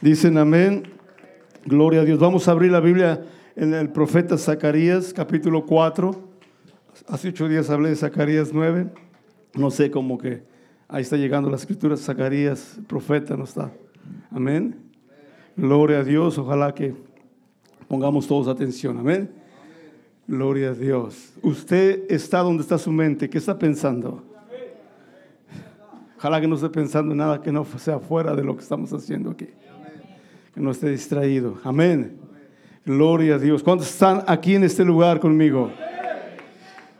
Dicen amén. Gloria a Dios. Vamos a abrir la Biblia en el profeta Zacarías, capítulo 4. Hace ocho días hablé de Zacarías 9. No sé cómo que ahí está llegando la escritura. Zacarías, profeta, no está. Amén. Gloria a Dios. Ojalá que pongamos todos atención. Amén. Gloria a Dios. Usted está donde está su mente. ¿Qué está pensando? Ojalá que no esté pensando en nada que no sea fuera de lo que estamos haciendo aquí que no esté distraído. Amén. Gloria a Dios. ¿Cuántos están aquí en este lugar conmigo?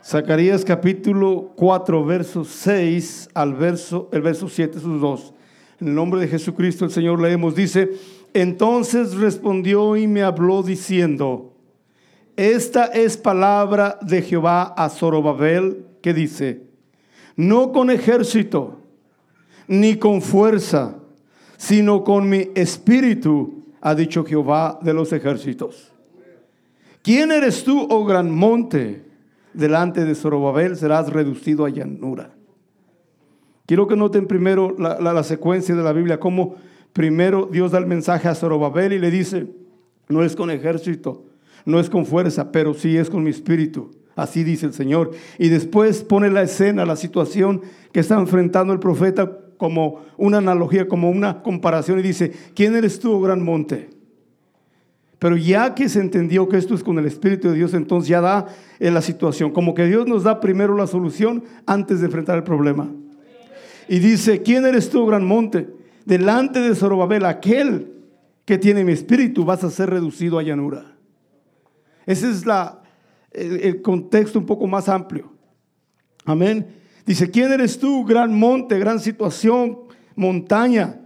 Zacarías capítulo 4, verso 6 al verso, el verso 7, sus dos. En el nombre de Jesucristo el Señor leemos, dice, entonces respondió y me habló diciendo, esta es palabra de Jehová a Zorobabel que dice, no con ejército, ni con fuerza, sino con mi espíritu, ha dicho Jehová de los ejércitos. ¿Quién eres tú, oh gran monte? Delante de Zorobabel serás reducido a llanura. Quiero que noten primero la, secuencia de la Biblia, cómo primero Dios da el mensaje a Zorobabel y le dice, no es con ejército, no es con fuerza, pero sí es con mi espíritu. Así dice el Señor. Y después pone la escena, la situación que está enfrentando el profeta como una analogía, como una comparación y dice, ¿quién eres tú, gran monte? Pero ya que se entendió que esto es con el Espíritu de Dios, entonces ya da la situación, como que Dios nos da primero la solución antes de enfrentar el problema. Y dice, ¿quién eres tú, gran monte? Delante de Zorobabel, aquel que tiene mi espíritu, vas a ser reducido a llanura. Ese es el contexto un poco más amplio. Amén. Dice, ¿quién eres tú, gran monte, gran situación, montaña?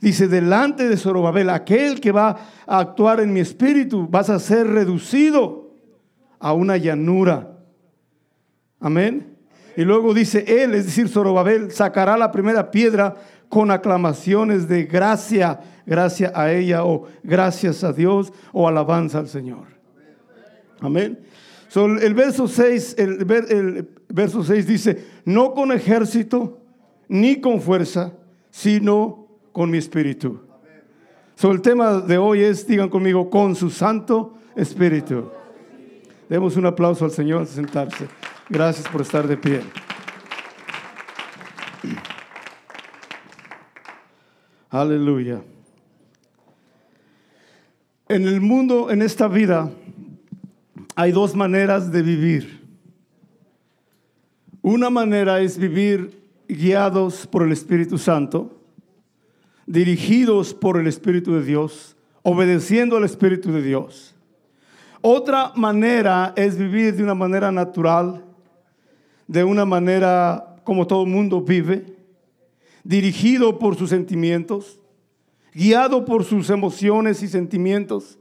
Dice, delante de Zorobabel, aquel que va a actuar en mi espíritu, vas a ser reducido a una llanura. Amén. Y luego dice, él, es decir, Zorobabel, sacará la primera piedra con aclamaciones de gracia, gracia a ella o gracias a Dios o alabanza al Señor. Amén el verso 6, el, verso 6 dice, no con ejército ni con fuerza, sino con mi espíritu. So, el tema de hoy es, digan conmigo, con su Santo Espíritu. Demos un aplauso al Señor al sentarse. Gracias por estar de pie. Aleluya. En el mundo, en esta vida, hay dos maneras de vivir. Una manera es vivir guiados por el Espíritu Santo, dirigidos por el Espíritu de Dios, obedeciendo al Espíritu de Dios. Otra manera es vivir de una manera natural, de una manera como todo el mundo vive, dirigido por sus sentimientos, guiado por sus emociones y sentimientos,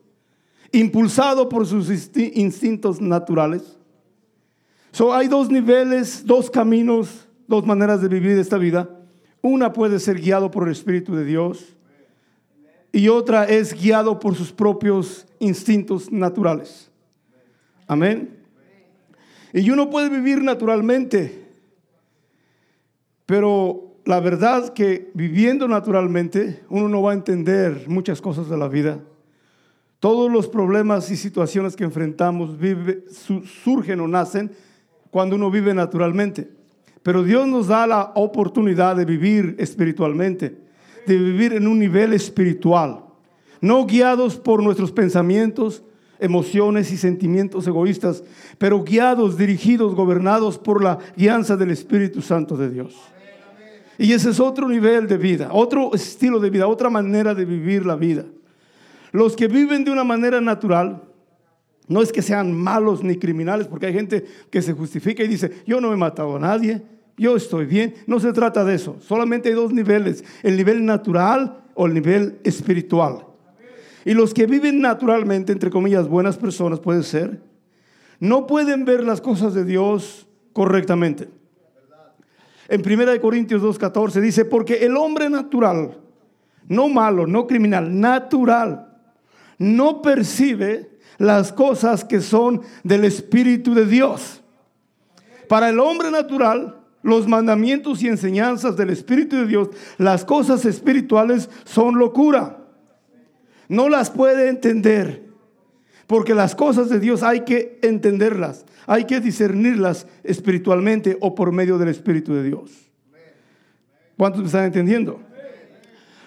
impulsado por sus instintos naturales. So, hay dos niveles, dos caminos, dos maneras de vivir esta vida. Una puede ser guiado por el Espíritu de Dios y otra es guiado por sus propios instintos naturales. Amén. Y uno puede vivir naturalmente, pero la verdad que viviendo naturalmente uno no va a entender muchas cosas de la vida. Todos los problemas y situaciones que enfrentamos surgen o nacen cuando uno vive naturalmente. Pero Dios nos da la oportunidad de vivir espiritualmente, de vivir en un nivel espiritual, no guiados por nuestros pensamientos, emociones y sentimientos egoístas, pero guiados, dirigidos, gobernados por la guianza del Espíritu Santo de Dios. Y ese es otro nivel de vida, otro estilo de vida, otra manera de vivir la vida. Los que viven de una manera natural, no es que sean malos ni criminales, porque hay gente que se justifica y dice, yo no he matado a nadie, yo estoy bien. No se trata de eso. Solamente hay dos niveles, el nivel natural o el nivel espiritual. Y los que viven naturalmente, entre comillas, buenas personas, puede ser, no pueden ver las cosas de Dios correctamente. En 1 Corintios 2.14 dice, porque el hombre natural, no malo, no criminal, natural, no percibe las cosas que son del Espíritu de Dios. Para el hombre natural, los mandamientos y enseñanzas del Espíritu de Dios, las cosas espirituales son locura. No las puede entender. Porque las cosas de Dios hay que entenderlas, hay que discernirlas espiritualmente o por medio del Espíritu de Dios. ¿Cuántos me están entendiendo?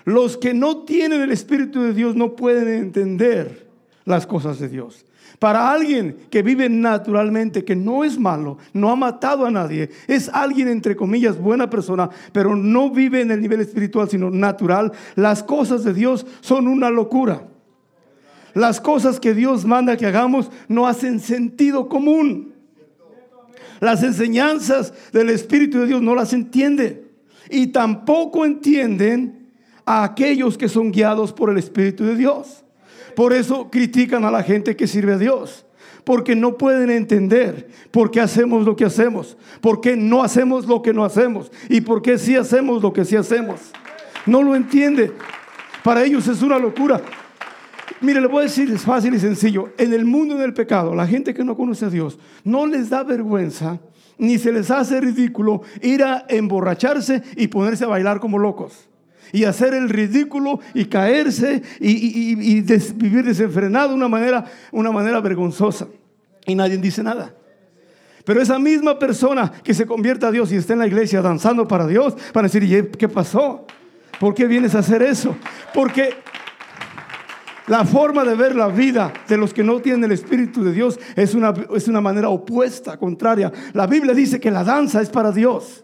Los que no tienen el Espíritu de Dios no pueden entender las cosas de Dios. Para alguien que vive naturalmente, que no es malo, no ha matado a nadie, es alguien entre comillas buena persona, pero no vive en el nivel espiritual, sino natural, las cosas de Dios son una locura. Las cosas que Dios manda que hagamos no hacen sentido común. Las enseñanzas del Espíritu de Dios no las entienden. Y tampoco entienden a aquellos que son guiados por el Espíritu de Dios. Por eso critican a la gente que sirve a Dios. Porque no pueden entender por qué hacemos lo que hacemos. Por qué no hacemos lo que no hacemos. Y por qué sí hacemos lo que sí hacemos. No lo entiende. Para ellos es una locura. Mire, le voy a decir, es fácil y sencillo. En el mundo del pecado, la gente que no conoce a Dios, no les da vergüenza ni se les hace ridículo ir a emborracharse y ponerse a bailar como locos. Y hacer el ridículo y caerse y, vivir desenfrenado de una manera, una manera vergonzosa. Y nadie dice nada. Pero esa misma persona que se convierta a Dios y está en la iglesia danzando para Dios, para decir, ¿qué pasó? ¿Por qué vienes a hacer eso? Porque la forma de ver la vida de los que no tienen el Espíritu de Dios es una, es una manera opuesta, contraria. La Biblia dice que la danza es para Dios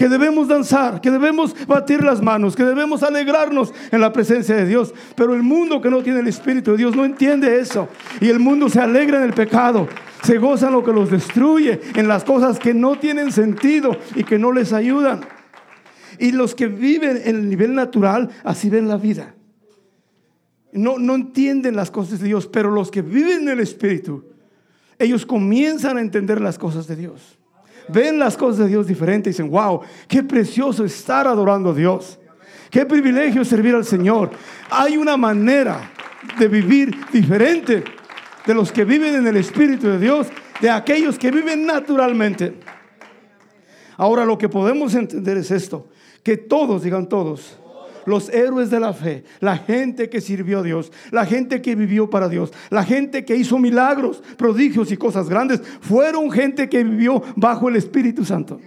que debemos danzar, que debemos batir las manos, que debemos alegrarnos en la presencia de Dios. Pero el mundo que no tiene el Espíritu de Dios no entiende eso. Y el mundo se alegra en el pecado, se goza en lo que los destruye, en las cosas que no tienen sentido y que no les ayudan. Y los que viven en el nivel natural, así ven la vida. No, no entienden las cosas de Dios, pero los que viven en el Espíritu, ellos comienzan a entender las cosas de Dios. Ven las cosas de Dios diferentes y dicen, wow, qué precioso estar adorando a Dios. Qué privilegio servir al Señor. Hay una manera de vivir diferente de los que viven en el Espíritu de Dios, de aquellos que viven naturalmente. Ahora lo que podemos entender es esto, que todos, digan todos, los héroes de la fe, la gente que sirvió a Dios, la gente que vivió para Dios, la gente que hizo milagros, prodigios y cosas grandes, fueron gente que vivió bajo el Espíritu Santo.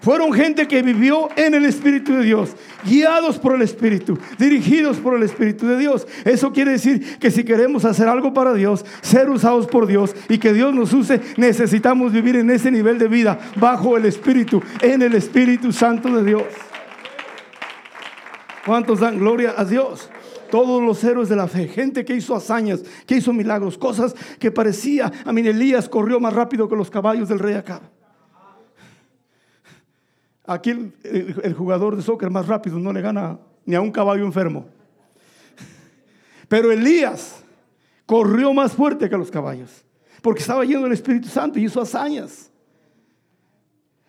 Fueron gente que vivió en el Espíritu de Dios, guiados por el Espíritu, dirigidos por el Espíritu de Dios. Eso quiere decir que si queremos hacer algo para Dios, ser usados por Dios y que Dios nos use, necesitamos vivir en ese nivel de vida, bajo el Espíritu, en el Espíritu Santo de Dios. ¿Cuántos dan gloria a Dios? Todos los héroes de la fe, gente que hizo hazañas, que hizo milagros, cosas que parecía, a mí Elías corrió más rápido que los caballos del rey Acab. Aquí el, jugador de soccer más rápido no le gana ni a un caballo enfermo. Pero Elías corrió más fuerte que los caballos, porque estaba lleno del Espíritu Santo y hizo hazañas.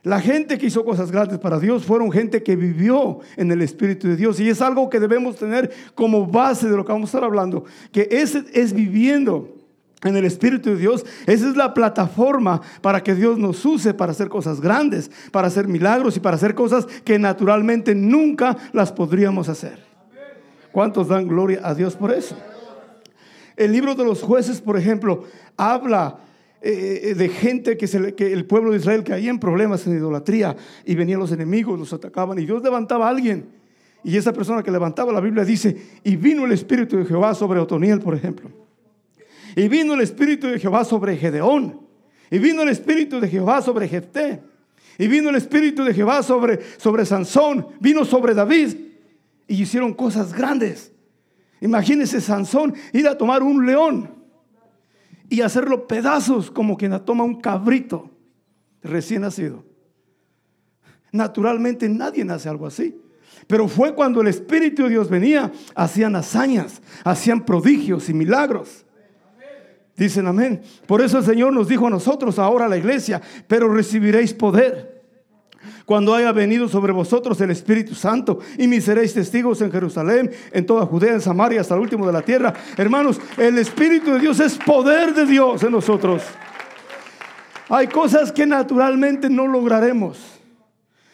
La gente que hizo cosas grandes para Dios fueron gente que vivió en el Espíritu de Dios. Y es algo que debemos tener como base de lo que vamos a estar hablando. Que ese es viviendo en el Espíritu de Dios. Esa es la plataforma para que Dios nos use para hacer cosas grandes, para hacer milagros y para hacer cosas que naturalmente nunca las podríamos hacer. ¿Cuántos dan gloria a Dios por eso? El libro de los jueces, por ejemplo, habla eh, eh, de gente que, el pueblo de Israel caía en problemas en idolatría y venían los enemigos, los atacaban y Dios levantaba a alguien. Y esa persona que levantaba la Biblia dice, y vino el Espíritu de Jehová sobre Otoniel, por ejemplo. Y vino el Espíritu de Jehová sobre Gedeón. Y vino el Espíritu de Jehová sobre Jefté. Y vino el Espíritu de Jehová sobre, sobre Sansón. Vino sobre David. Y hicieron cosas grandes. Imagínese Sansón ir a tomar un león y hacerlo pedazos como quien toma un cabrito recién nacido. Naturalmente nadie nace algo así. Pero fue cuando el Espíritu de Dios venía, hacían hazañas, hacían prodigios y milagros. Dicen amén. Por eso el Señor nos dijo a nosotros, ahora la iglesia, pero recibiréis poder cuando haya venido sobre vosotros el Espíritu Santo y me seréis testigos en Jerusalén, en toda Judea, en Samaria, hasta el último de la tierra. Hermanos, el Espíritu de Dios es poder de Dios en nosotros. Hay cosas que naturalmente no lograremos.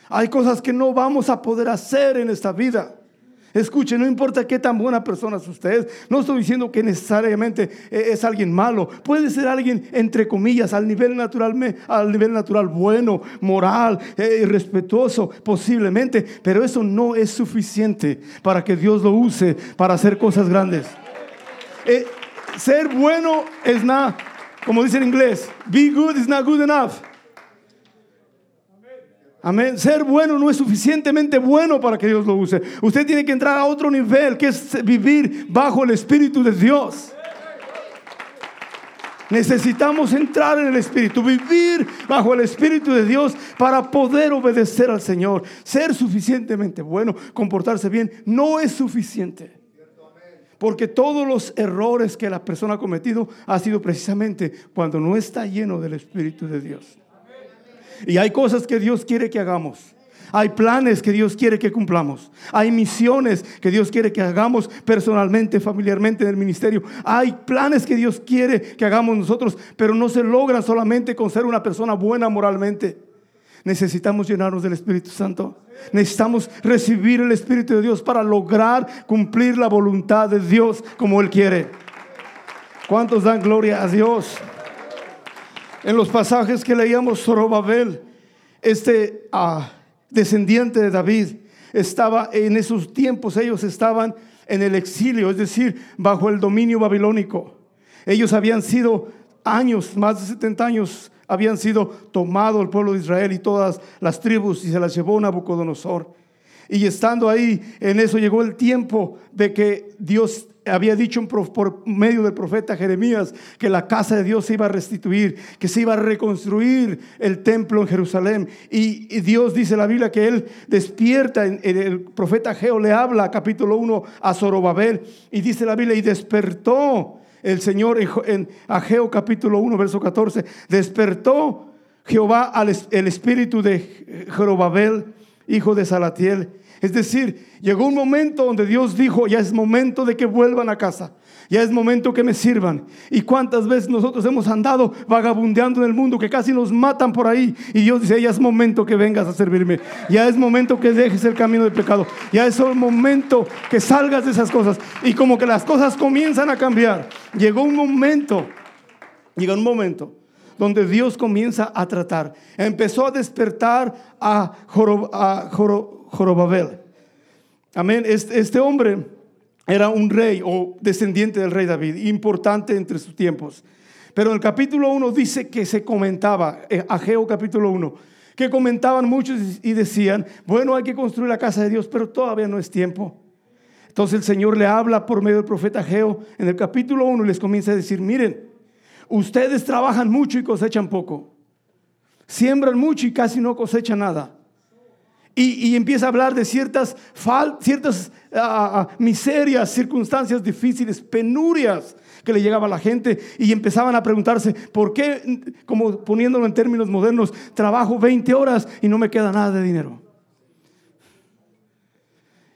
Hay cosas que no vamos a poder hacer en esta vida. Escuche, no importa qué tan buena persona es usted. No estoy diciendo que necesariamente eh, es alguien malo. Puede ser alguien, entre comillas, al nivel natural, al nivel natural bueno, moral, eh, respetuoso, posiblemente. Pero eso no es suficiente para que Dios lo use para hacer cosas grandes. Eh, ser bueno es nada, como dice en inglés, be good is not good enough. Amén. Ser bueno no es suficientemente bueno para que Dios lo use. Usted tiene que entrar a otro nivel, que es vivir bajo el Espíritu de Dios. Necesitamos entrar en el Espíritu, vivir bajo el Espíritu de Dios para poder obedecer al Señor. Ser suficientemente bueno, comportarse bien, no es suficiente. Porque todos los errores que la persona ha cometido ha sido precisamente cuando no está lleno del Espíritu de Dios. Y hay cosas que Dios quiere que hagamos. Hay planes que Dios quiere que cumplamos. Hay misiones que Dios quiere que hagamos personalmente, familiarmente en el ministerio. Hay planes que Dios quiere que hagamos nosotros, pero no se logran solamente con ser una persona buena moralmente. Necesitamos llenarnos del Espíritu Santo. Necesitamos recibir el Espíritu de Dios para lograr cumplir la voluntad de Dios como Él quiere. ¿Cuántos dan gloria a Dios? En los pasajes que leíamos, Zorobabel, este ah, descendiente de David, estaba en esos tiempos, ellos estaban en el exilio, es decir, bajo el dominio babilónico. Ellos habían sido años, más de 70 años, habían sido tomado el pueblo de Israel y todas las tribus y se las llevó Nabucodonosor. Y estando ahí, en eso llegó el tiempo de que Dios había dicho por medio del profeta Jeremías que la casa de Dios se iba a restituir, que se iba a reconstruir el templo en Jerusalén. Y, Dios dice la Biblia que él despierta, el profeta Geo le habla, capítulo 1, a Zorobabel, y dice la Biblia, y despertó el Señor en Ageo capítulo 1, verso 14, despertó Jehová al el espíritu de Jerobabel, hijo de Salatiel, es decir, llegó un momento donde Dios dijo, ya es momento de que vuelvan a casa. Ya es momento que me sirvan. Y cuántas veces nosotros hemos andado vagabundeando en el mundo que casi nos matan por ahí. Y Dios dice, ya es momento que vengas a servirme. Ya es momento que dejes el camino del pecado. Ya es el momento que salgas de esas cosas. Y como que las cosas comienzan a cambiar. Llegó un momento, llegó un momento donde Dios comienza a tratar. Empezó a despertar a, Jorobabel. Amén. Este, hombre era un rey o descendiente del rey David, importante entre sus tiempos. Pero en el capítulo 1 dice que se comentaba, Ageo capítulo 1, que comentaban muchos y decían, bueno, hay que construir la casa de Dios, pero todavía no es tiempo. Entonces el Señor le habla por medio del profeta Ageo en el capítulo 1 y les comienza a decir, miren, ustedes trabajan mucho y cosechan poco. Siembran mucho y casi no cosechan nada. Y, empieza a hablar de ciertas, ciertas ah, ah, ah, miserias, circunstancias difíciles, penurias que le llegaba a la gente y empezaban a preguntarse, ¿por qué, como poniéndolo en términos modernos, trabajo 20 horas y no me queda nada de dinero?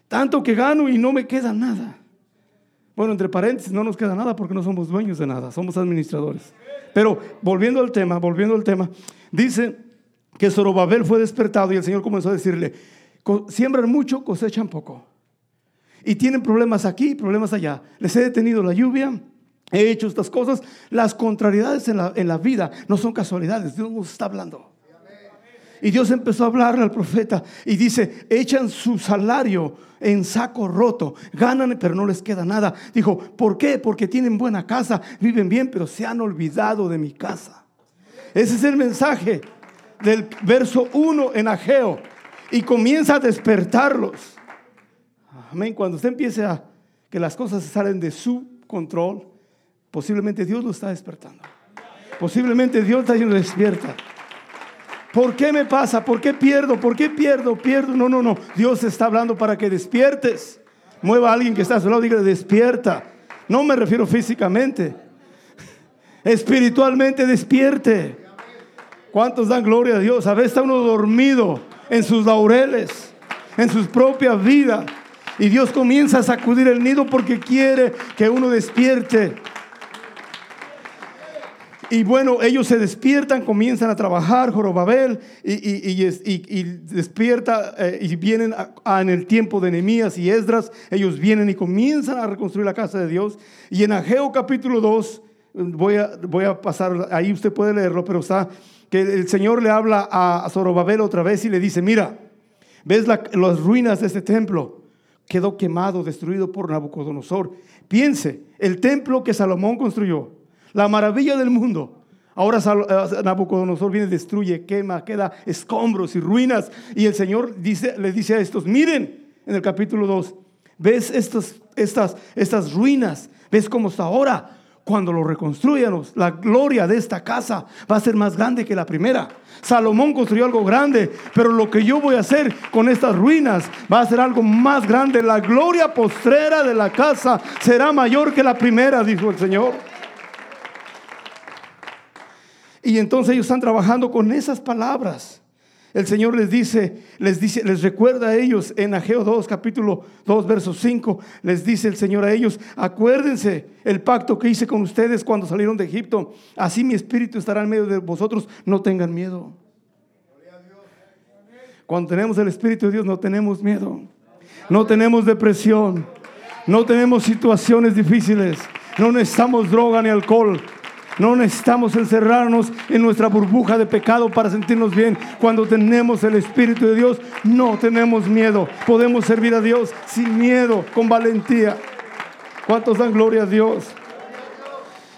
Tanto que gano y no me queda nada. Bueno, entre paréntesis, no nos queda nada porque no somos dueños de nada, somos administradores. Pero volviendo al tema, volviendo al tema, dice que Zorobabel fue despertado y el Señor comenzó a decirle, siembran mucho, cosechan poco. Y tienen problemas aquí, problemas allá. Les he detenido la lluvia, he hecho estas cosas. Las contrariedades en la, en la vida no son casualidades, Dios nos está hablando. Y Dios empezó a hablarle al profeta y dice, echan su salario en saco roto, ganan pero no les queda nada. Dijo, ¿por qué? Porque tienen buena casa, viven bien, pero se han olvidado de mi casa. Ese es el mensaje del verso 1 en Ageo y comienza a despertarlos. Amén. Cuando usted empiece a que las cosas salen de su control, posiblemente Dios lo está despertando. Posiblemente Dios está yendo despierta. ¿Por qué me pasa? ¿Por qué pierdo? ¿Por qué pierdo? Pierdo. No, no, no. Dios está hablando para que despiertes. Mueva a alguien que está a su lado y diga, despierta. No me refiero físicamente. Espiritualmente despierte. ¿Cuántos dan gloria a Dios? A veces está uno dormido en sus laureles, en sus propias vidas. Y Dios comienza a sacudir el nido porque quiere que uno despierte. Y bueno, ellos se despiertan, comienzan a trabajar, Jorobabel, y, y, y, y despierta, eh, y vienen en el tiempo de Nehemías y Esdras, ellos vienen y comienzan a reconstruir la casa de Dios. Y en Ageo capítulo 2, voy a, voy a pasar, ahí usted puede leerlo, pero está que el Señor le habla a, Zorobabel otra vez y le dice, mira, ¿ves las ruinas de este templo? Quedó quemado, destruido por Nabucodonosor. Piense, el templo que Salomón construyó la maravilla del mundo. Ahora eh, Nabucodonosor viene, destruye, quema, queda escombros y ruinas. Y el Señor dice, le dice a estos, miren en el capítulo 2, ¿ves estas, estas, estas ruinas? ¿Ves cómo está ahora? Cuando lo reconstruyan, la gloria de esta casa va a ser más grande que la primera. Salomón construyó algo grande, pero lo que yo voy a hacer con estas ruinas va a ser algo más grande. La gloria postrera de la casa será mayor que la primera, dijo el Señor. Y entonces ellos están trabajando con esas palabras. El Señor les dice, les dice, les recuerda a ellos en Ageo 2, capítulo 2, verso 5, les dice el Señor a ellos, acuérdense el pacto que hice con ustedes cuando salieron de Egipto, así mi espíritu estará en medio de vosotros, no tengan miedo. Cuando tenemos el Espíritu de Dios no tenemos miedo, no tenemos depresión, no tenemos situaciones difíciles, no necesitamos droga ni alcohol, no necesitamos encerrarnos en nuestra burbuja de pecado para sentirnos bien. Cuando tenemos el Espíritu de Dios, no tenemos miedo. Podemos servir a Dios sin miedo, con valentía. ¿Cuántos dan gloria a Dios?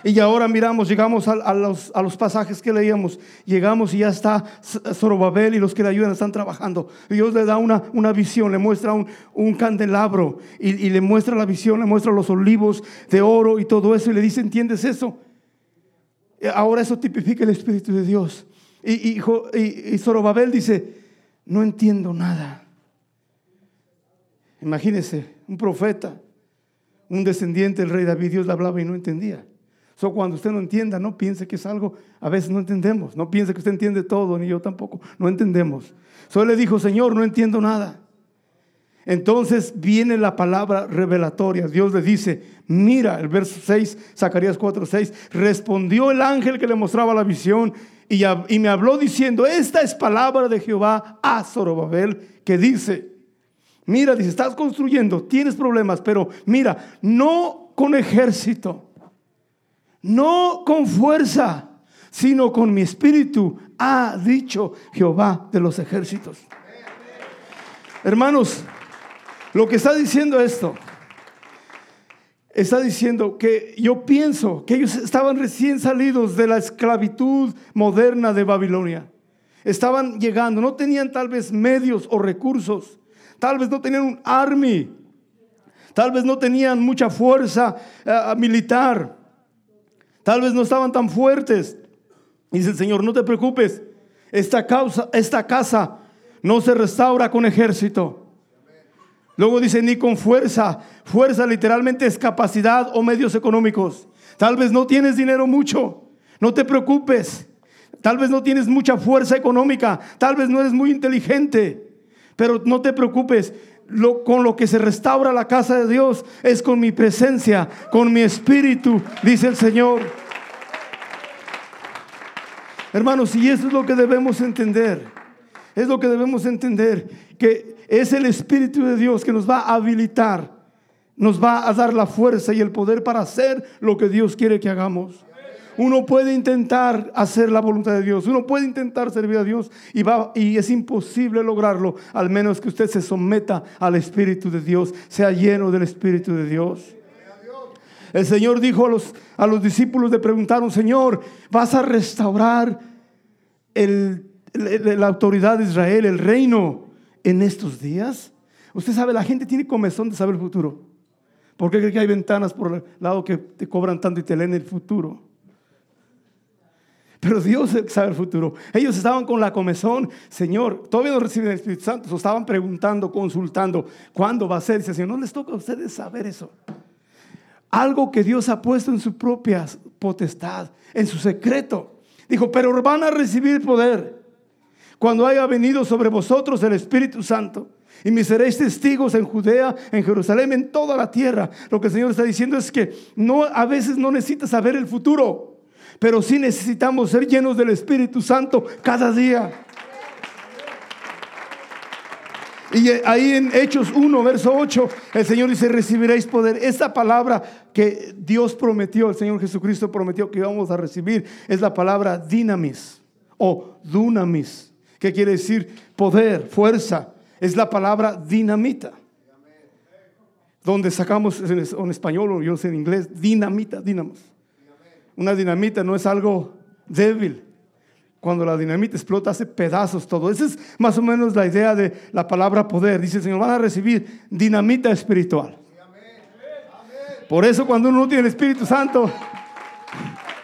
Y ahora miramos, llegamos a, los, pasajes que leíamos. Llegamos y ya está Zorobabel y los que le ayudan están trabajando. Dios le da una, visión, le muestra un, candelabro y, y, le muestra la visión, le muestra los olivos de oro y todo eso. Y le dice, ¿entiendes eso? Eh, ahora eso tipifica el Espíritu de Dios. Y, Zorobabel dice, no entiendo nada. Imagínese, un profeta, un descendiente del rey David, Dios le hablaba y no entendía. So, cuando usted no entienda, no piense que es algo, a veces no entendemos. No piense que usted entiende todo, ni yo tampoco. No entendemos. Solo le dijo, Señor, no entiendo nada. Entonces viene la palabra revelatoria. Dios le dice, mira, el verso 6, Zacarías 4, 6, respondió el ángel que le mostraba la visión y, me habló diciendo, esta es palabra de Jehová a Zorobabel que dice, mira, dice, estás construyendo, tienes problemas, pero mira, no con ejército, no con fuerza, sino con mi espíritu, ha dicho Jehová de los ejércitos. Hermanos, lo que está diciendo esto, está diciendo que yo pienso que ellos estaban recién salidos de la esclavitud moderna de Babilonia. Estaban llegando, no tenían tal vez medios o recursos, tal vez no tenían un army, tal vez no tenían mucha fuerza eh, militar, tal vez no estaban tan fuertes. Dice el Señor, no te preocupes, esta, causa, esta casa no se restaura con ejército. Luego dice, ni con fuerza. Fuerza literalmente es capacidad o medios económicos. Tal vez no tienes dinero mucho. No te preocupes. Tal vez no tienes mucha fuerza económica. Tal vez no eres muy inteligente. Pero no te preocupes. Con lo que se restaura la casa de Dios es con mi presencia, con mi espíritu, dice el Señor. Hermanos, y eso es lo que debemos entender. Es lo que debemos entender, que es el Espíritu de Dios que nos va a habilitar, nos va a dar la fuerza y el poder para hacer lo que Dios quiere que hagamos. Uno puede intentar hacer la voluntad de Dios, uno puede intentar servir a Dios y, va, y es imposible lograrlo, al menos que usted se someta al Espíritu de Dios, sea lleno del Espíritu de Dios. El Señor dijo a los, a los discípulos, le Señor, ¿vas a restaurar la autoridad de Israel, el reino? En estos días? Usted sabe, la gente tiene comezón de saber el futuro. ¿Por qué cree que hay ventanas por el lado que te cobran tanto y te leen el futuro? Pero Dios sabe el futuro. Ellos estaban con la comezón, Señor, todavía no reciben el Espíritu Santo, o estaban preguntando, consultando, ¿cuándo va a ser? Dice, Señor, no les toca a ustedes saber eso. Algo que Dios ha puesto en su propia potestad, en su secreto. Dijo, pero van a recibir poder cuando haya venido sobre vosotros el Espíritu Santo. Y me seréis testigos en Judea, en Jerusalén, en toda la tierra. Lo que el Señor está diciendo es que no, a veces no necesitas saber el futuro. pero sí necesitamos ser llenos del Espíritu Santo cada día. Y ahí en Hechos 1, verso 8, el Señor dice, recibiréis poder. Esta palabra que Dios prometió, el Señor Jesucristo prometió que íbamos a recibir, es la palabra dinamis o dunamis, que quiere decir poder, fuerza. Es la palabra dinamita. Donde sacamos en español o yo sé en inglés, dinamita, dinamos. Una dinamita no es algo débil, cuando la dinamita explota, hace pedazos todo. Esa es más o menos la idea de la palabra poder. Dice el Señor, van a recibir dinamita espiritual. Por eso cuando uno no tiene el Espíritu Santo,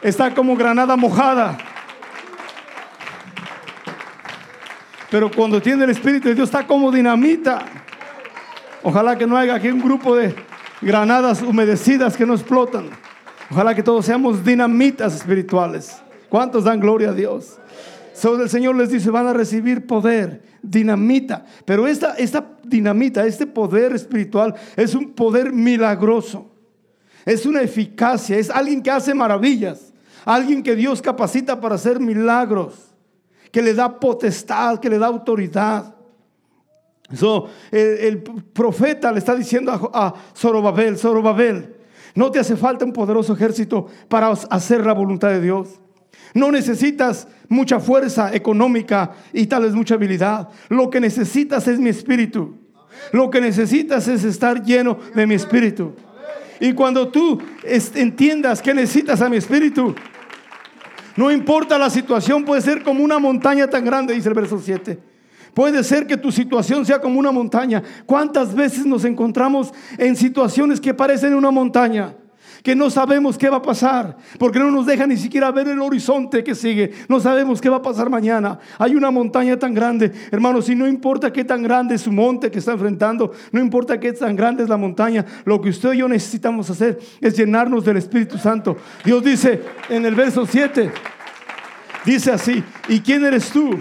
está como granada mojada. Pero cuando tiene el Espíritu de Dios, está como dinamita. Ojalá que no haya aquí un grupo de granadas humedecidas que no explotan. Ojalá que todos seamos dinamitas espirituales. ¿Cuántos dan gloria a Dios? el Señor les dice, van a recibir poder, dinamita. Pero esta, esta dinamita, este poder espiritual es un poder milagroso. Es una eficacia, es alguien que hace maravillas. Alguien que Dios capacita para hacer milagros. Que le da potestad, que le da autoridad. el, profeta le está diciendo a, a Zorobabel, Zorobabel, no te hace falta un poderoso ejército para hacer la voluntad de Dios. No necesitas mucha fuerza económica y tal vez mucha habilidad. Lo que necesitas es mi espíritu. Lo que necesitas es estar lleno de mi espíritu. Y cuando tú entiendas que necesitas a mi espíritu, no importa la situación, puede ser como una montaña tan grande, dice el verso 7. Puede ser que tu situación sea como una montaña. ¿Cuántas veces nos encontramos en situaciones que parecen una montaña? Que no sabemos qué va a pasar, porque no nos deja ni siquiera ver el horizonte que sigue. No sabemos qué va a pasar mañana. Hay una montaña tan grande, hermanos, y no importa qué tan grande es su monte que está enfrentando, no importa qué tan grande es la montaña, lo que usted y yo necesitamos hacer es llenarnos del Espíritu Santo. Dios dice en el verso 7, dice así, ¿y quién eres tú?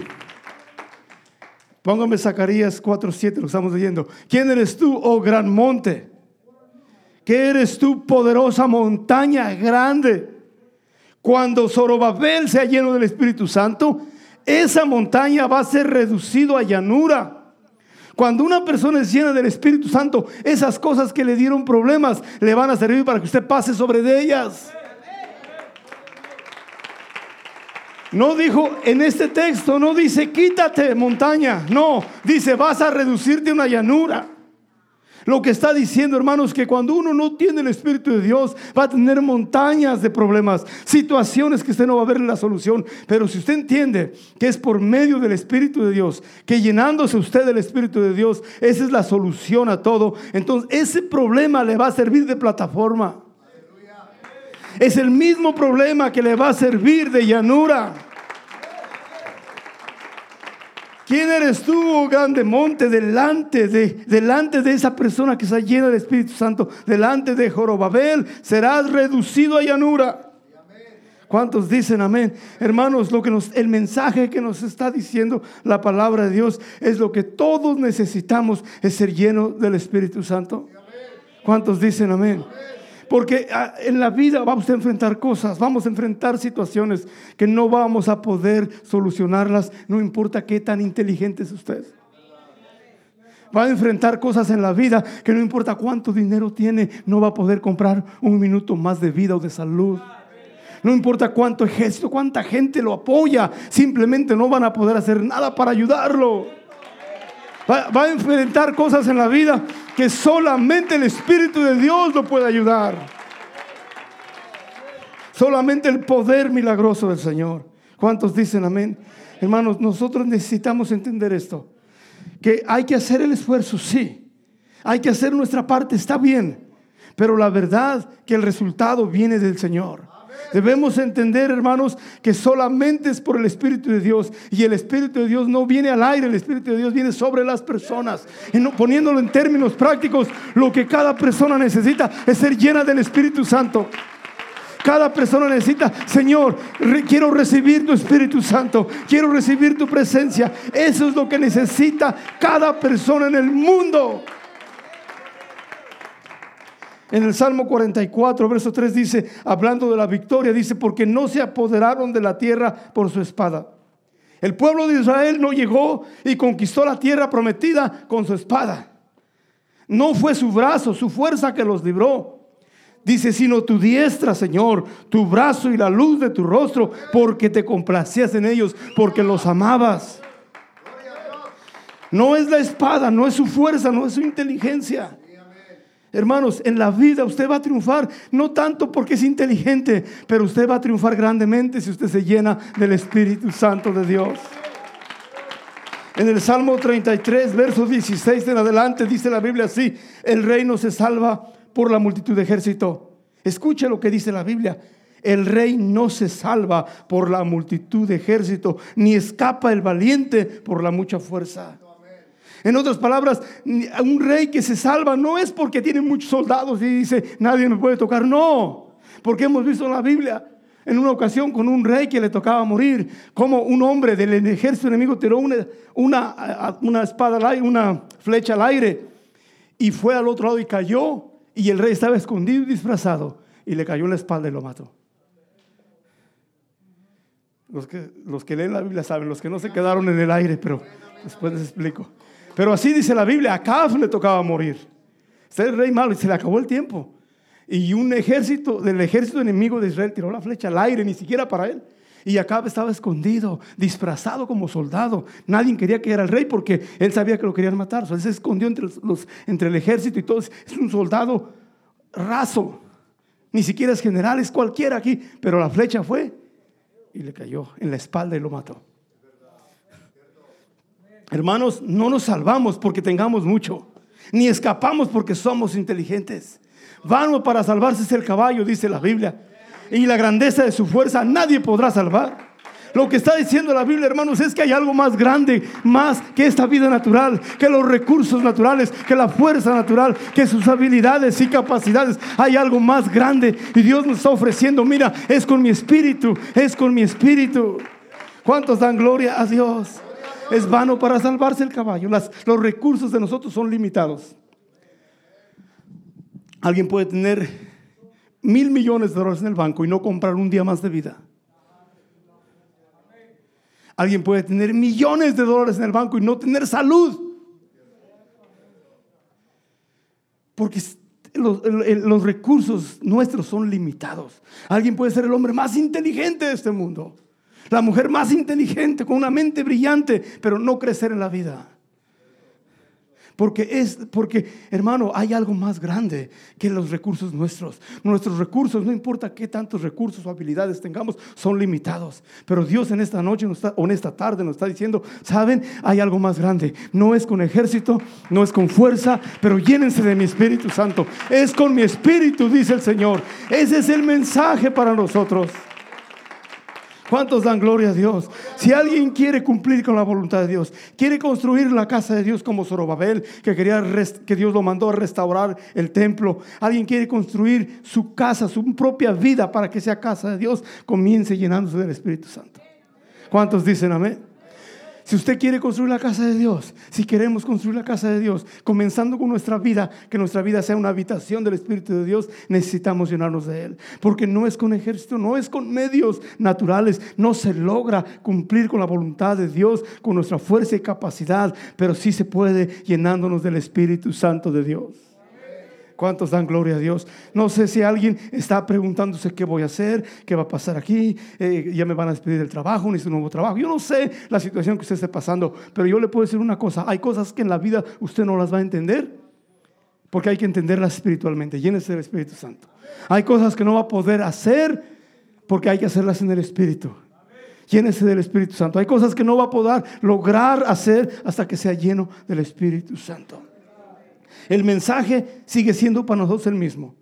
Póngame Zacarías 4:7, lo estamos leyendo. ¿Quién eres tú, oh gran monte? Que eres tú poderosa montaña grande. Cuando Zorobabel sea lleno del Espíritu Santo, esa montaña va a ser reducido a llanura. Cuando una persona es llena del Espíritu Santo, esas cosas que le dieron problemas le van a servir para que usted pase sobre de ellas. No dijo en este texto, no dice quítate montaña, no, dice vas a reducirte a una llanura. Lo que está diciendo, hermanos, que cuando uno no tiene el Espíritu de Dios, va a tener montañas de problemas, situaciones que usted no va a ver la solución. Pero si usted entiende que es por medio del Espíritu de Dios, que llenándose usted del Espíritu de Dios, esa es la solución a todo, entonces ese problema le va a servir de plataforma. Es el mismo problema que le va a servir de llanura. ¿Quién eres tú, oh grande monte, delante de, delante de esa persona que está llena del Espíritu Santo, delante de Jorobabel, serás reducido a llanura? ¿Cuántos dicen amén? Hermanos, lo que el mensaje que nos está diciendo la palabra de Dios es lo que todos necesitamos, es ser lleno del Espíritu Santo. ¿Cuántos dicen amén? Porque ah, en la vida vamos a enfrentar cosas, vamos a enfrentar situaciones que no vamos a poder solucionarlas, no importa qué tan inteligente es usted. Va a enfrentar cosas en la vida que no importa cuánto dinero tiene, no va a poder comprar un minuto más de vida o de salud. No importa cuánto ejército, cuánta gente lo apoya, simplemente no van a poder hacer nada para ayudarlo. Va, a enfrentar cosas en la vida que solamente el Espíritu de Dios lo puede ayudar. Solamente el poder milagroso del Señor. ¿Cuántos dicen amén? Hermanos, nosotros necesitamos entender esto. Que hay que hacer el esfuerzo, sí. Hay que hacer nuestra parte, está bien. Pero la verdad que el resultado viene del Señor. Debemos entender, hermanos, que solamente es por el Espíritu de Dios. Y el Espíritu de Dios no viene al aire, el Espíritu de Dios viene sobre las personas. Y poniéndolo en términos prácticos, lo que cada persona necesita es ser llena del Espíritu Santo. Cada persona necesita, Señor, quiero recibir tu Espíritu Santo, quiero recibir tu presencia. Eso es lo que necesita cada persona en el mundo. En el Salmo 44, verso 3 dice, hablando de la victoria, dice, porque no se apoderaron de la tierra por su espada. El pueblo de Israel no llegó y conquistó la tierra prometida con su espada. No fue su brazo, su fuerza que los libró. Dice, sino tu diestra, Señor, tu brazo y la luz de tu rostro, porque te complacías en ellos, porque los amabas. No es la espada, no es su fuerza, no es su inteligencia. Hermanos, en la vida usted va a triunfar, no tanto porque es inteligente, pero usted va a triunfar grandemente si usted se llena del Espíritu Santo de Dios. En el Salmo 33, verso 16 en adelante, dice la Biblia así, el reino se salva por la multitud de ejército. Escuche lo que dice la Biblia. El rey no se salva por la multitud de ejército, ni escapa el valiente por la mucha fuerza. En otras palabras, un rey que se salva no es porque tiene muchos soldados y dice, nadie me puede tocar. No, porque hemos visto en la Biblia, en una ocasión con un rey que le tocaba morir, como un hombre del ejército enemigo tiró una, una, espada, una flecha al aire y fue al otro lado y cayó. Y el rey estaba escondido y disfrazado y le cayó en la espalda y lo mató. Los que, los que leen la Biblia saben, los que no se quedaron en el aire, pero después les explico. Pero así dice la Biblia, a Caf le tocaba morir. Es el rey malo y se le acabó el tiempo. Y un ejército del ejército enemigo de Israel tiró la flecha al aire, ni siquiera para él. Y Acab estaba escondido, disfrazado como soldado. Nadie quería que era el rey porque él sabía que lo querían matar. él se escondió entre, los, entre el ejército y todos. Es un soldado raso. Ni siquiera es general, es cualquiera aquí. Pero la flecha fue y le cayó en la espalda y lo mató. Hermanos, no nos salvamos porque tengamos mucho, ni escapamos porque somos inteligentes. Vano para salvarse es el caballo, dice la Biblia. Y la grandeza de su fuerza nadie podrá salvar. Lo que está diciendo la Biblia, hermanos, es que hay algo más grande, más que esta vida natural, que los recursos naturales, que la fuerza natural, que sus habilidades y capacidades. Hay algo más grande y Dios nos está ofreciendo, mira, es con mi espíritu, es con mi espíritu. ¿Cuántos dan gloria a Dios? Es vano para salvarse el caballo. los recursos de nosotros son limitados. Alguien puede tener mil millones de dólares en el banco y no comprar un día más de vida. Alguien puede tener millones de dólares en el banco y no tener salud. Porque los, recursos nuestros son limitados. Alguien puede ser el hombre más inteligente de este mundo la mujer más inteligente, con una mente brillante, pero no crecer en la vida. Porque es, porque hermano, hay algo más grande que los recursos nuestros. Nuestros recursos, no importa qué tantos recursos o habilidades tengamos, son limitados. Pero Dios en esta noche o en esta tarde nos está diciendo, saben, hay algo más grande. No es con ejército, no es con fuerza, pero llénense de mi Espíritu Santo. Es con mi Espíritu, dice el Señor. Ese es el mensaje para nosotros. ¿Cuántos dan gloria a Dios? Si alguien quiere cumplir con la voluntad de Dios, quiere construir la casa de Dios como Zorobabel, que quería que Dios lo mandó a restaurar el templo, alguien quiere construir su casa, su propia vida para que sea casa de Dios, comience llenándose del Espíritu Santo. ¿Cuántos dicen amén? Si usted quiere construir la casa de Dios, si queremos construir la casa de Dios, comenzando con nuestra vida, que nuestra vida sea una habitación del Espíritu de Dios, necesitamos llenarnos de Él. Porque no es con ejército, no es con medios naturales, no se logra cumplir con la voluntad de Dios, con nuestra fuerza y capacidad, pero sí se puede llenándonos del Espíritu Santo de Dios. ¿Cuántos dan gloria a Dios? No sé si alguien está preguntándose qué voy a hacer, qué va a pasar aquí, eh, ya me van a despedir del trabajo, necesito un nuevo trabajo. Yo no sé la situación que usted esté pasando, pero yo le puedo decir una cosa, hay cosas que en la vida usted no las va a entender, porque hay que entenderlas espiritualmente, llénese del Espíritu Santo. Hay cosas que no va a poder hacer, porque hay que hacerlas en el Espíritu. Llénese del Espíritu Santo. Hay cosas que no va a poder lograr hacer hasta que sea lleno del Espíritu Santo. El mensaje sigue siendo para nosotros el mismo.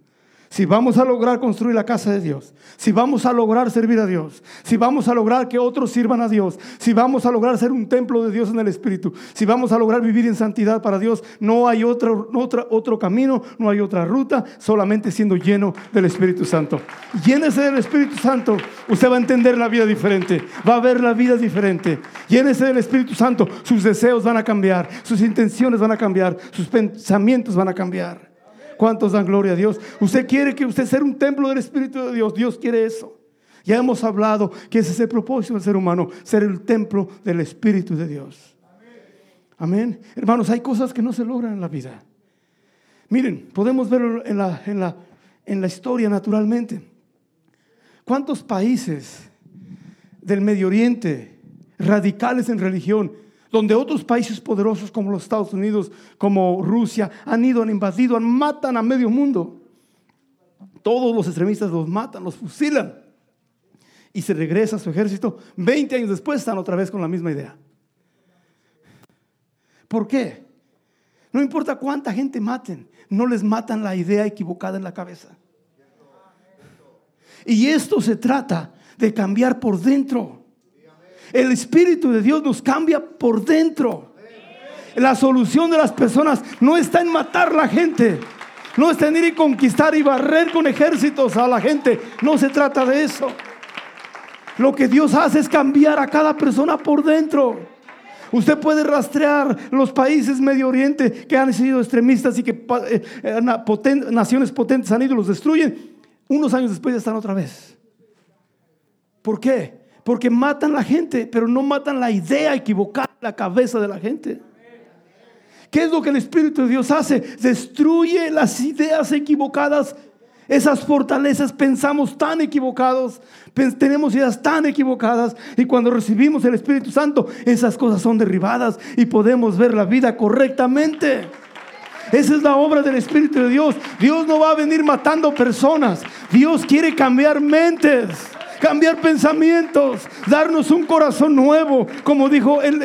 Si vamos a lograr construir la casa de Dios, si vamos a lograr servir a Dios, si vamos a lograr que otros sirvan a Dios, si vamos a lograr ser un templo de Dios en el Espíritu, si vamos a lograr vivir en santidad para Dios, no hay otro, otro camino, no hay otra ruta, solamente siendo lleno del Espíritu Santo. Llénese del Espíritu Santo, usted va a entender la vida diferente, va a ver la vida diferente. Llénese del Espíritu Santo, sus deseos van a cambiar, sus intenciones van a cambiar, sus pensamientos van a cambiar. ¿Cuántos dan gloria a Dios? Usted quiere que usted sea un templo del Espíritu de Dios. Dios quiere eso. Ya hemos hablado que ese es el propósito del ser humano, ser el templo del Espíritu de Dios. Amén. Hermanos, hay cosas que no se logran en la vida. Miren, podemos verlo en la, en la, en la historia naturalmente. ¿Cuántos países del Medio Oriente, radicales en religión, donde otros países poderosos como los Estados Unidos, como Rusia, han ido, han invadido, han matan a medio mundo? Todos los extremistas los matan, los fusilan. Y se regresa a su ejército. Veinte años después están otra vez con la misma idea. ¿Por qué? No importa cuánta gente maten, no les matan la idea equivocada en la cabeza. Y esto se trata de cambiar por dentro. El Espíritu de Dios nos cambia por dentro. La solución de las personas no está en matar a la gente, no está en ir y conquistar y barrer con ejércitos a la gente. No se trata de eso. Lo que Dios hace es cambiar a cada persona por dentro. Usted puede rastrear los países Medio Oriente que han sido extremistas y que eh, eh, naciones potentes han ido y los destruyen. Unos años después ya están otra vez. ¿Por qué? Porque matan la gente, pero no matan la idea equivocada la cabeza de la gente. ¿Qué es lo que el Espíritu de Dios hace? Destruye las ideas equivocadas esas fortalezas pensamos tan equivocados, tenemos ideas tan equivocadas y cuando recibimos el Espíritu Santo, esas cosas son derribadas y podemos ver la vida correctamente. Esa es la obra del Espíritu de Dios. Dios no va a venir matando personas. Dios quiere cambiar mentes cambiar pensamientos, darnos un corazón nuevo, como dijo el,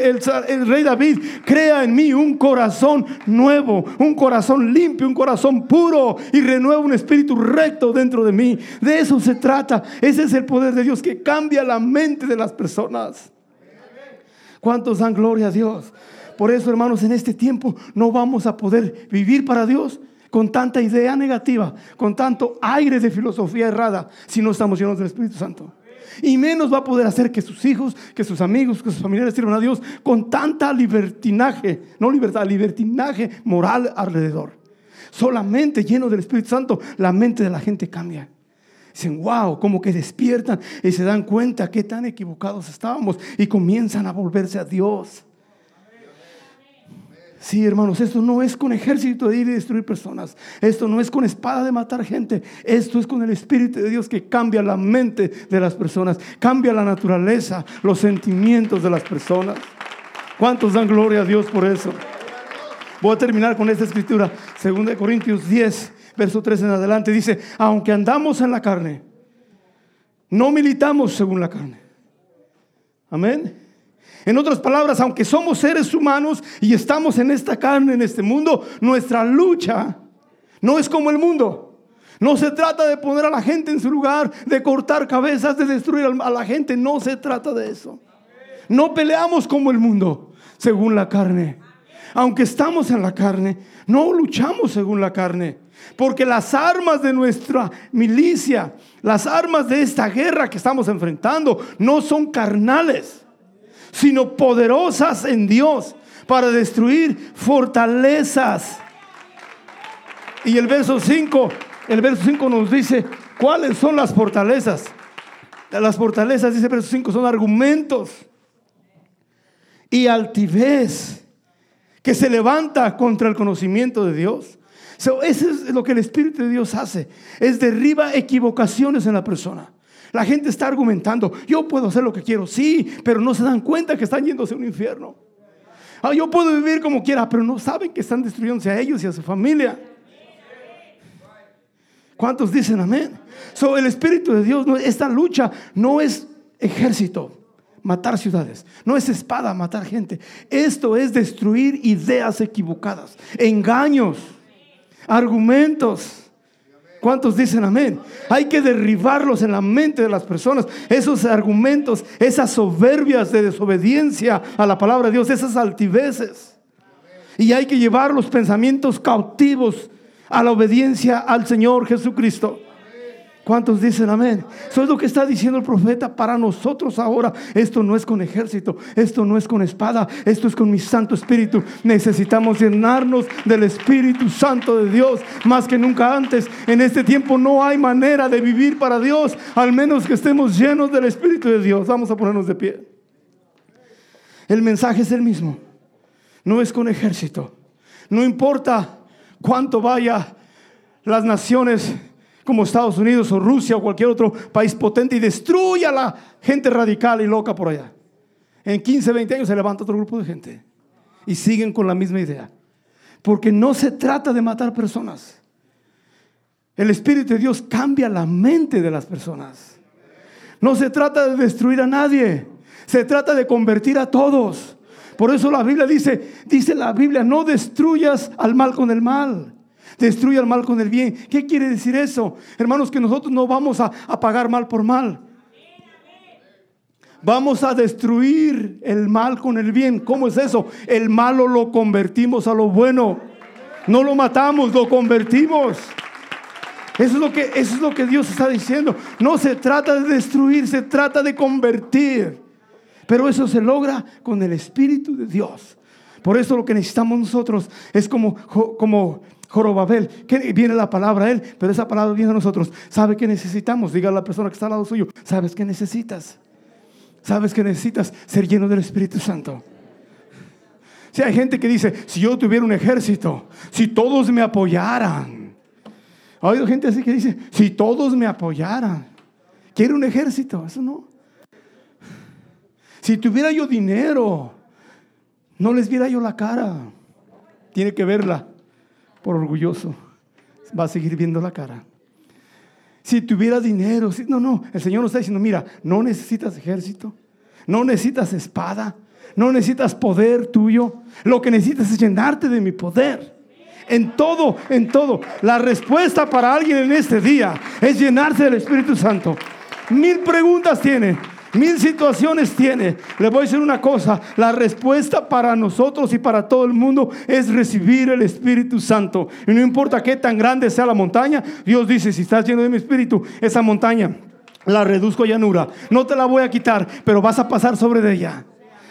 rey David, crea en mí un corazón nuevo, un corazón limpio, un corazón puro y renueva un espíritu recto dentro de mí. De eso se trata. Ese es el poder de Dios que cambia la mente de las personas. ¿Cuántos dan gloria a Dios? Por eso, hermanos, en este tiempo no vamos a poder vivir para Dios con tanta idea negativa, con tanto aire de filosofía errada, si no estamos llenos del Espíritu Santo. Y menos va a poder hacer que sus hijos, que sus amigos, que sus familiares sirvan a Dios con tanta libertinaje, no libertad, libertinaje moral alrededor. Solamente lleno del Espíritu Santo, la mente de la gente cambia. Dicen, wow, como que despiertan y se dan cuenta que tan equivocados estábamos y comienzan a volverse a Dios. Sí, hermanos, esto no es con ejército de ir y destruir personas. Esto no es con espada de matar gente. Esto es con el Espíritu de Dios que cambia la mente de las personas, cambia la naturaleza, los sentimientos de las personas. ¿Cuántos dan gloria a Dios por eso? Voy a terminar con esta escritura, 2 Corintios 10, verso 3 en adelante. Dice, aunque andamos en la carne, no militamos según la carne. Amén. En otras palabras, aunque somos seres humanos y estamos en esta carne, en este mundo, nuestra lucha no es como el mundo. No se trata de poner a la gente en su lugar, de cortar cabezas, de destruir a la gente. No se trata de eso. No peleamos como el mundo, según la carne. Aunque estamos en la carne, no luchamos según la carne. Porque las armas de nuestra milicia, las armas de esta guerra que estamos enfrentando, no son carnales sino poderosas en Dios para destruir fortalezas. Y el verso 5, el verso 5 nos dice cuáles son las fortalezas. Las fortalezas, dice el verso 5, son argumentos y altivez que se levanta contra el conocimiento de Dios. eso es lo que el Espíritu de Dios hace, es derriba equivocaciones en la persona. La gente está argumentando, yo puedo hacer lo que quiero, sí, pero no se dan cuenta que están yéndose a un infierno. Ah, yo puedo vivir como quiera, pero no saben que están destruyéndose a ellos y a su familia. ¿Cuántos dicen amén? So, el Espíritu de Dios, esta lucha no es ejército, matar ciudades, no es espada, matar gente. Esto es destruir ideas equivocadas, engaños, argumentos ¿Cuántos dicen amén? Hay que derribarlos en la mente de las personas. Esos argumentos, esas soberbias de desobediencia a la palabra de Dios, esas altiveces. Y hay que llevar los pensamientos cautivos a la obediencia al Señor Jesucristo. ¿Cuántos dicen amén? Eso es lo que está diciendo el profeta para nosotros ahora. Esto no es con ejército, esto no es con espada, esto es con mi Santo Espíritu. Necesitamos llenarnos del Espíritu Santo de Dios más que nunca antes. En este tiempo no hay manera de vivir para Dios, al menos que estemos llenos del Espíritu de Dios. Vamos a ponernos de pie. El mensaje es el mismo. No es con ejército. No importa cuánto vaya las naciones como Estados Unidos o Rusia o cualquier otro país potente y destruya a la gente radical y loca por allá. En 15, 20 años se levanta otro grupo de gente y siguen con la misma idea. Porque no se trata de matar personas. El Espíritu de Dios cambia la mente de las personas. No se trata de destruir a nadie. Se trata de convertir a todos. Por eso la Biblia dice, dice la Biblia, no destruyas al mal con el mal. Destruye al mal con el bien. ¿Qué quiere decir eso? Hermanos, que nosotros no vamos a, a pagar mal por mal. Vamos a destruir el mal con el bien. ¿Cómo es eso? El malo lo convertimos a lo bueno. No lo matamos, lo convertimos. Eso es lo que, eso es lo que Dios está diciendo. No se trata de destruir, se trata de convertir. Pero eso se logra con el Espíritu de Dios. Por eso lo que necesitamos nosotros es como, como Jorobabel, que viene la palabra a él, pero esa palabra viene a nosotros. ¿Sabe qué necesitamos? Diga a la persona que está al lado suyo, ¿sabes qué necesitas? ¿Sabes que necesitas? Ser lleno del Espíritu Santo. Si hay gente que dice, si yo tuviera un ejército, si todos me apoyaran. Ha oído gente así que dice, si todos me apoyaran. Quiere un ejército, eso no. Si tuviera yo dinero, no les viera yo la cara. Tiene que verla por orgulloso, va a seguir viendo la cara. Si tuviera dinero, no, no, el Señor nos está diciendo, mira, no necesitas ejército, no necesitas espada, no necesitas poder tuyo, lo que necesitas es llenarte de mi poder. En todo, en todo. La respuesta para alguien en este día es llenarse del Espíritu Santo. Mil preguntas tiene. Mil situaciones tiene. Le voy a decir una cosa, la respuesta para nosotros y para todo el mundo es recibir el Espíritu Santo. Y no importa qué tan grande sea la montaña, Dios dice, si estás lleno de mi Espíritu, esa montaña la reduzco a llanura. No te la voy a quitar, pero vas a pasar sobre ella.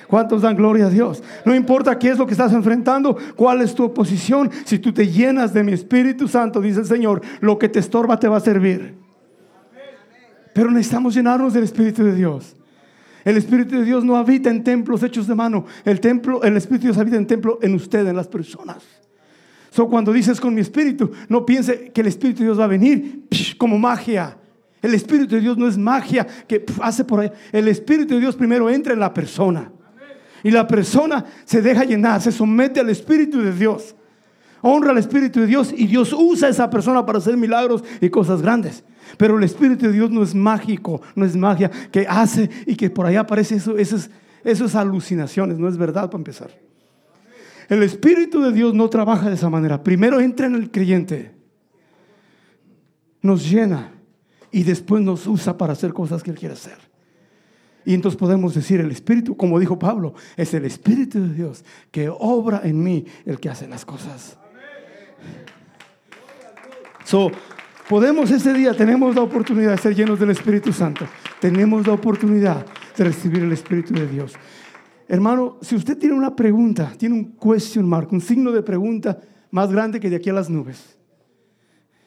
¿Cuántos dan gloria a Dios? No importa qué es lo que estás enfrentando, cuál es tu oposición, si tú te llenas de mi Espíritu Santo, dice el Señor, lo que te estorba te va a servir. Pero necesitamos llenarnos del Espíritu de Dios. El Espíritu de Dios no habita en templos hechos de mano. El templo, el Espíritu de Dios habita en templo en usted, en las personas. So, cuando dices con mi espíritu, no piense que el Espíritu de Dios va a venir como magia. El Espíritu de Dios no es magia que hace por ahí. El Espíritu de Dios primero entra en la persona. Y la persona se deja llenar, se somete al Espíritu de Dios. Honra al Espíritu de Dios y Dios usa a esa persona para hacer milagros y cosas grandes. Pero el Espíritu de Dios no es mágico, no es magia que hace y que por allá aparece eso, esas, esas alucinaciones, no es verdad para empezar. El Espíritu de Dios no trabaja de esa manera. Primero entra en el creyente, nos llena y después nos usa para hacer cosas que Él quiere hacer. Y entonces podemos decir, el Espíritu, como dijo Pablo, es el Espíritu de Dios que obra en mí el que hace las cosas. So, Podemos ese día, tenemos la oportunidad de ser llenos del Espíritu Santo. Tenemos la oportunidad de recibir el Espíritu de Dios. Hermano, si usted tiene una pregunta, tiene un question mark, un signo de pregunta más grande que de aquí a las nubes,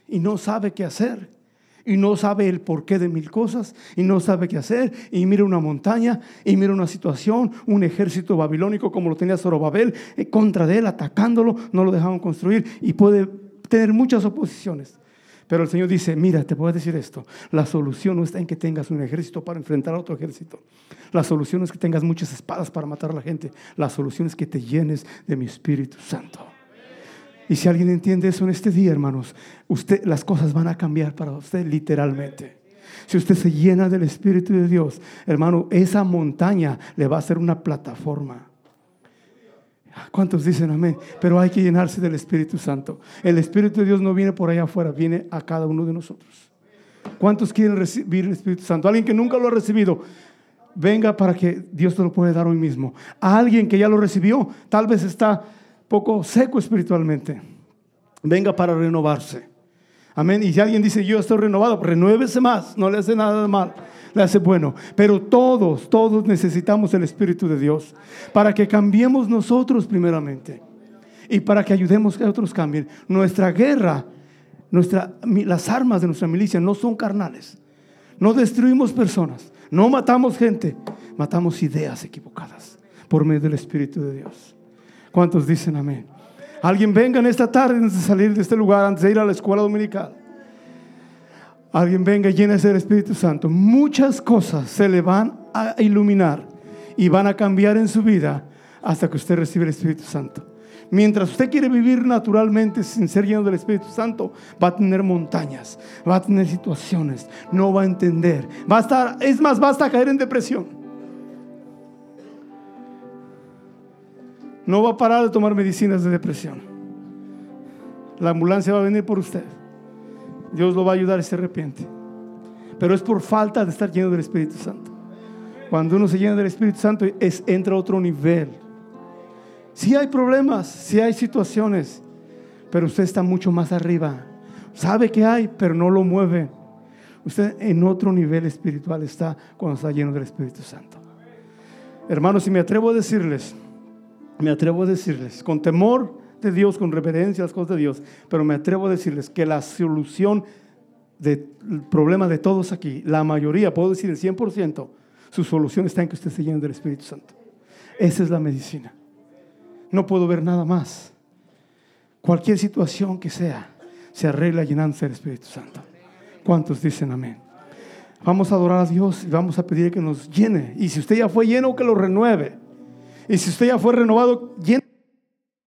y no sabe qué hacer, y no sabe el porqué de mil cosas, y no sabe qué hacer, y mira una montaña, y mira una situación, un ejército babilónico como lo tenía Zorobabel, eh, contra de él, atacándolo, no lo dejaron construir, y puede tener muchas oposiciones. Pero el Señor dice, mira, te puedo decir esto, la solución no está en que tengas un ejército para enfrentar a otro ejército. La solución es que tengas muchas espadas para matar a la gente. La solución es que te llenes de mi Espíritu Santo. Y si alguien entiende eso en este día, hermanos, usted, las cosas van a cambiar para usted literalmente. Si usted se llena del Espíritu de Dios, hermano, esa montaña le va a ser una plataforma. ¿Cuántos dicen amén? Pero hay que llenarse del Espíritu Santo. El Espíritu de Dios no viene por allá afuera, viene a cada uno de nosotros. ¿Cuántos quieren recibir el Espíritu Santo? Alguien que nunca lo ha recibido, venga para que Dios te lo puede dar hoy mismo. Alguien que ya lo recibió, tal vez está poco seco espiritualmente. Venga para renovarse. Amén. Y si alguien dice, yo estoy renovado, renuévese más, no le hace nada de mal, le hace bueno. Pero todos, todos necesitamos el Espíritu de Dios para que cambiemos nosotros primeramente y para que ayudemos que otros cambien. Nuestra guerra, nuestra, las armas de nuestra milicia no son carnales. No destruimos personas, no matamos gente, matamos ideas equivocadas por medio del Espíritu de Dios. ¿Cuántos dicen amén? Alguien venga en esta tarde antes de salir de este lugar, antes de ir a la escuela dominical. Alguien venga y llénese del Espíritu Santo. Muchas cosas se le van a iluminar y van a cambiar en su vida hasta que usted reciba el Espíritu Santo. Mientras usted quiere vivir naturalmente sin ser lleno del Espíritu Santo, va a tener montañas, va a tener situaciones, no va a entender, va a estar, es más, va a caer en depresión. No va a parar de tomar medicinas de depresión. La ambulancia va a venir por usted. Dios lo va a ayudar y se arrepiente. Pero es por falta de estar lleno del Espíritu Santo. Cuando uno se llena del Espíritu Santo, es, entra a otro nivel. Si hay problemas, si hay situaciones, pero usted está mucho más arriba. Sabe que hay, pero no lo mueve. Usted en otro nivel espiritual está cuando está lleno del Espíritu Santo. Hermanos, si me atrevo a decirles, me atrevo a decirles, con temor de Dios, con reverencia a las cosas de Dios, pero me atrevo a decirles que la solución del problema de todos aquí, la mayoría, puedo decir el 100%, su solución está en que usted se llene del Espíritu Santo. Esa es la medicina. No puedo ver nada más. Cualquier situación que sea, se arregla llenándose del Espíritu Santo. ¿Cuántos dicen amén? Vamos a adorar a Dios y vamos a pedir que nos llene. Y si usted ya fue lleno, que lo renueve. Y si usted ya fue renovado.